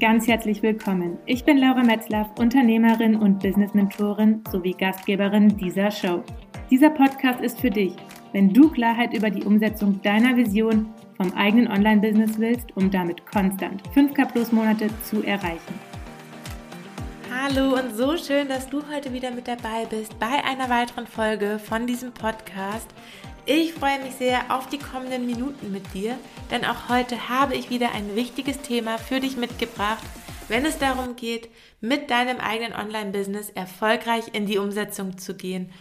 ganz herzlich willkommen. Ich bin Laura Metzlaff, Unternehmerin und Business-Mentorin sowie Gastgeberin dieser Show. Dieser Podcast ist für dich, wenn du Klarheit über die Umsetzung deiner Vision vom eigenen Online-Business willst, um damit konstant 5K plus Monate zu erreichen. Hallo und so schön, dass du heute wieder mit dabei bist bei einer weiteren Folge von diesem Podcast. Ich freue mich sehr auf die kommenden Minuten mit dir, denn auch heute habe ich wieder ein wichtiges Thema für dich mitgebracht, wenn es darum geht, mit deinem eigenen Online-Business erfolgreich in die Umsetzung zu gehen.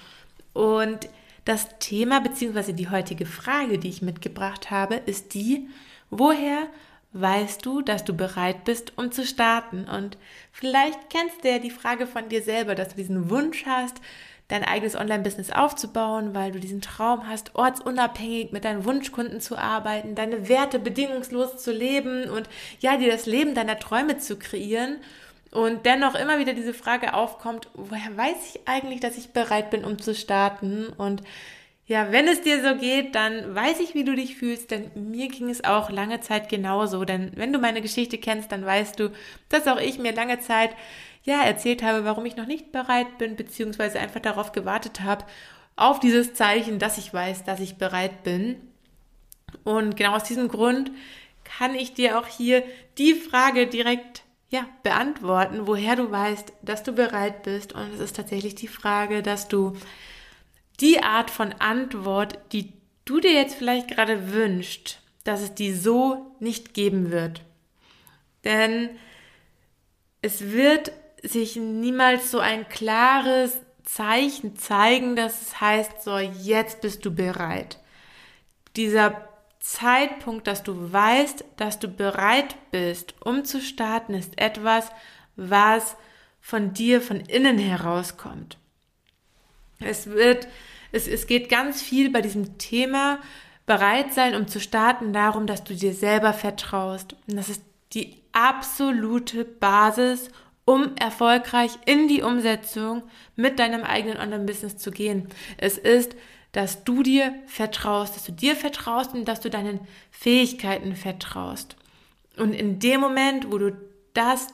Und das Thema bzw. die heutige Frage, die ich mitgebracht habe, ist die, woher weißt du, dass du bereit bist, um zu starten? Und vielleicht kennst du ja die Frage von dir selber, dass du diesen Wunsch hast, dein eigenes Online-Business aufzubauen, weil du diesen Traum hast, ortsunabhängig mit deinen Wunschkunden zu arbeiten, deine Werte bedingungslos zu leben und ja, dir das Leben deiner Träume zu kreieren. Und dennoch immer wieder diese Frage aufkommt, woher weiß ich eigentlich, dass ich bereit bin, um zu starten? Und ja, wenn es dir so geht, dann weiß ich, wie du dich fühlst, denn mir ging es auch lange Zeit genauso. Denn wenn du meine Geschichte kennst, dann weißt du, dass auch ich mir lange Zeit ja, erzählt habe, warum ich noch nicht bereit bin, beziehungsweise einfach darauf gewartet habe, auf dieses Zeichen, dass ich weiß, dass ich bereit bin. Und genau aus diesem Grund kann ich dir auch hier die Frage direkt ja, beantworten, woher du weißt, dass du bereit bist. Und es ist tatsächlich die Frage, dass du die Art von Antwort, die du dir jetzt vielleicht gerade wünschst, dass es die so nicht geben wird. Denn es wird sich niemals so ein klares Zeichen zeigen, dass es heißt, so jetzt bist du bereit. Dieser Zeitpunkt, dass du weißt, dass du bereit bist, um zu starten, ist etwas, was von dir von innen herauskommt. Es wird, es, es geht ganz viel bei diesem Thema bereit sein, um zu starten, darum, dass du dir selber vertraust. Und das ist die absolute Basis, um erfolgreich in die Umsetzung mit deinem eigenen Online-Business zu gehen. Es ist, dass du dir vertraust, dass du dir vertraust und dass du deinen Fähigkeiten vertraust. Und in dem Moment, wo du das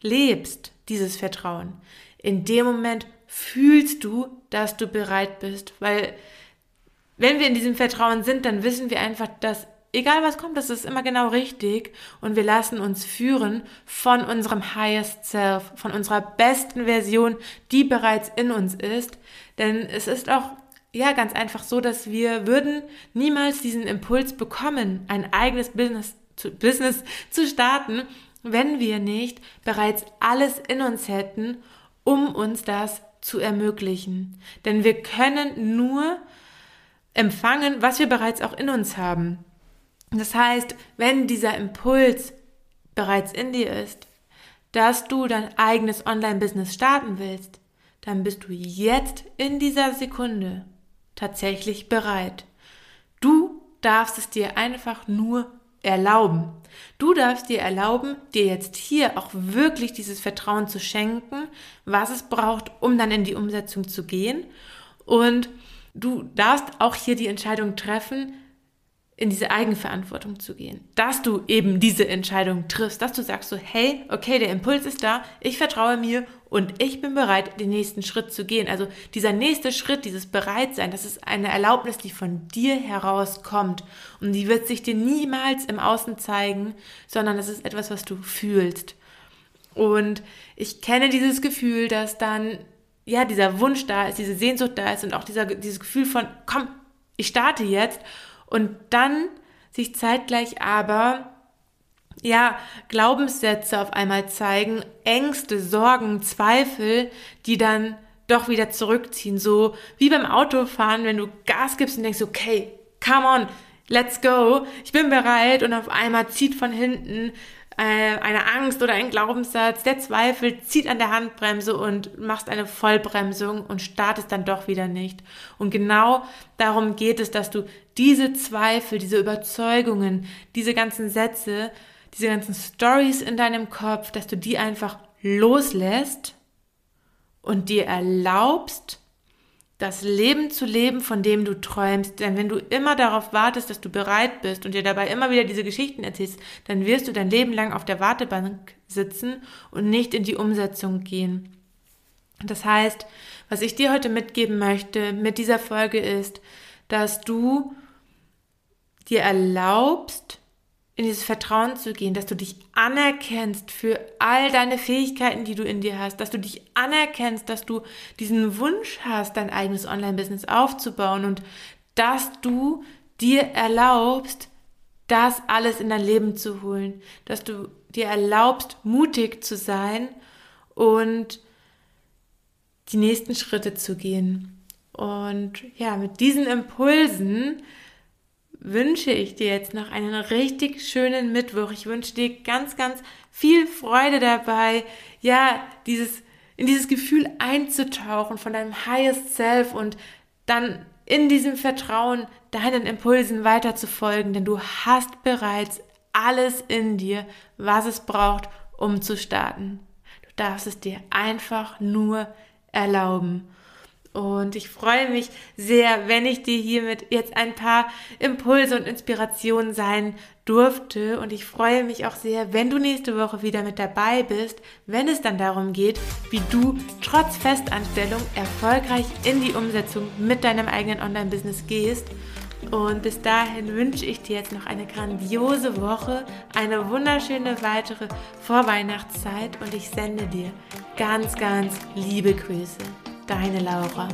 lebst, dieses Vertrauen, in dem Moment fühlst du, dass du bereit bist, weil wenn wir in diesem Vertrauen sind, dann wissen wir einfach, dass egal was kommt, das ist immer genau richtig und wir lassen uns führen von unserem Highest Self, von unserer besten Version, die bereits in uns ist. Denn es ist auch ja ganz einfach so, dass wir würden niemals diesen Impuls bekommen, ein eigenes Business zu, Business zu starten, wenn wir nicht bereits alles in uns hätten, um uns das zu ermöglichen. Denn wir können nur empfangen, was wir bereits auch in uns haben. Das heißt, wenn dieser Impuls bereits in dir ist, dass du dein eigenes Online-Business starten willst, dann bist du jetzt in dieser Sekunde tatsächlich bereit. Du darfst es dir einfach nur erlauben. Du darfst dir erlauben, dir jetzt hier auch wirklich dieses Vertrauen zu schenken, was es braucht, um dann in die Umsetzung zu gehen. Und du darfst auch hier die Entscheidung treffen, in diese Eigenverantwortung zu gehen. Dass du eben diese Entscheidung triffst, dass du sagst so, hey, okay, der Impuls ist da, ich vertraue mir und ich bin bereit, den nächsten Schritt zu gehen. Also dieser nächste Schritt, dieses Bereitsein, das ist eine Erlaubnis, die von dir herauskommt und die wird sich dir niemals im Außen zeigen, sondern das ist etwas, was du fühlst. Und ich kenne dieses Gefühl, dass dann ja dieser Wunsch da ist, diese Sehnsucht da ist und auch dieser, dieses Gefühl von, komm, ich starte jetzt und dann sich zeitgleich aber ja, Glaubenssätze auf einmal zeigen, Ängste, Sorgen, Zweifel, die dann doch wieder zurückziehen. So wie beim Autofahren, wenn du Gas gibst und denkst, okay, come on, let's go, ich bin bereit und auf einmal zieht von hinten eine Angst oder ein Glaubenssatz, der Zweifel zieht an der Handbremse und machst eine Vollbremsung und startest dann doch wieder nicht. Und genau darum geht es, dass du diese Zweifel, diese Überzeugungen, diese ganzen Sätze, diese ganzen Stories in deinem Kopf, dass du die einfach loslässt und dir erlaubst, das Leben zu leben, von dem du träumst. Denn wenn du immer darauf wartest, dass du bereit bist und dir dabei immer wieder diese Geschichten erzählst, dann wirst du dein Leben lang auf der Wartebank sitzen und nicht in die Umsetzung gehen. Das heißt, was ich dir heute mitgeben möchte mit dieser Folge ist, dass du dir erlaubst, in dieses Vertrauen zu gehen, dass du dich anerkennst für all deine Fähigkeiten, die du in dir hast, dass du dich anerkennst, dass du diesen Wunsch hast, dein eigenes Online-Business aufzubauen und dass du dir erlaubst, das alles in dein Leben zu holen, dass du dir erlaubst, mutig zu sein und die nächsten Schritte zu gehen. Und ja, mit diesen Impulsen wünsche ich dir jetzt noch einen richtig schönen Mittwoch. Ich wünsche dir ganz, ganz viel Freude dabei, ja, dieses, in dieses Gefühl einzutauchen von deinem Highest Self und dann in diesem Vertrauen deinen Impulsen weiter zu folgen, denn du hast bereits alles in dir, was es braucht, um zu starten. Du darfst es dir einfach nur erlauben. Und ich freue mich sehr, wenn ich dir hiermit jetzt ein paar Impulse und Inspirationen sein durfte. Und ich freue mich auch sehr, wenn du nächste Woche wieder mit dabei bist, wenn es dann darum geht, wie du trotz Festanstellung erfolgreich in die Umsetzung mit deinem eigenen Online-Business gehst. Und bis dahin wünsche ich dir jetzt noch eine grandiose Woche, eine wunderschöne weitere Vorweihnachtszeit und ich sende dir ganz, ganz liebe Grüße. Deine Laura.